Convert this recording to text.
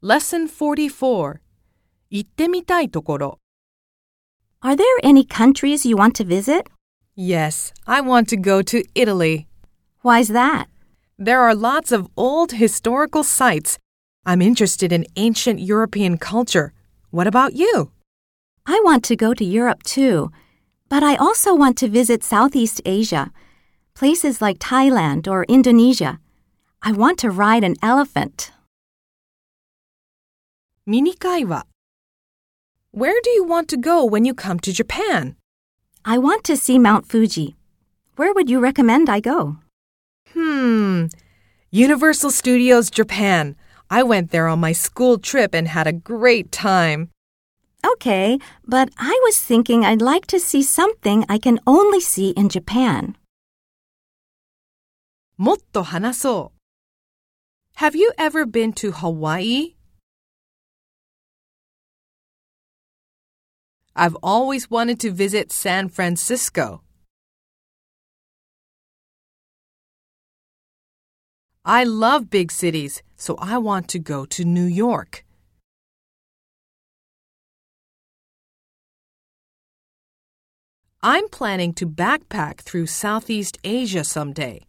Lesson 44行ってみたいところ Are there any countries you want to visit? Yes, I want to go to Italy. Why's that? There are lots of old historical sites. I'm interested in ancient European culture. What about you? I want to go to Europe too, but I also want to visit Southeast Asia, places like Thailand or Indonesia. I want to ride an elephant. ミニ会話 Where do you want to go when you come to Japan? I want to see Mount Fuji. Where would you recommend I go? Hmm. Universal Studios Japan. I went there on my school trip and had a great time. Okay, but I was thinking I'd like to see something I can only see in Japan. もっと話そう Have you ever been to Hawaii? I've always wanted to visit San Francisco. I love big cities, so I want to go to New York. I'm planning to backpack through Southeast Asia someday.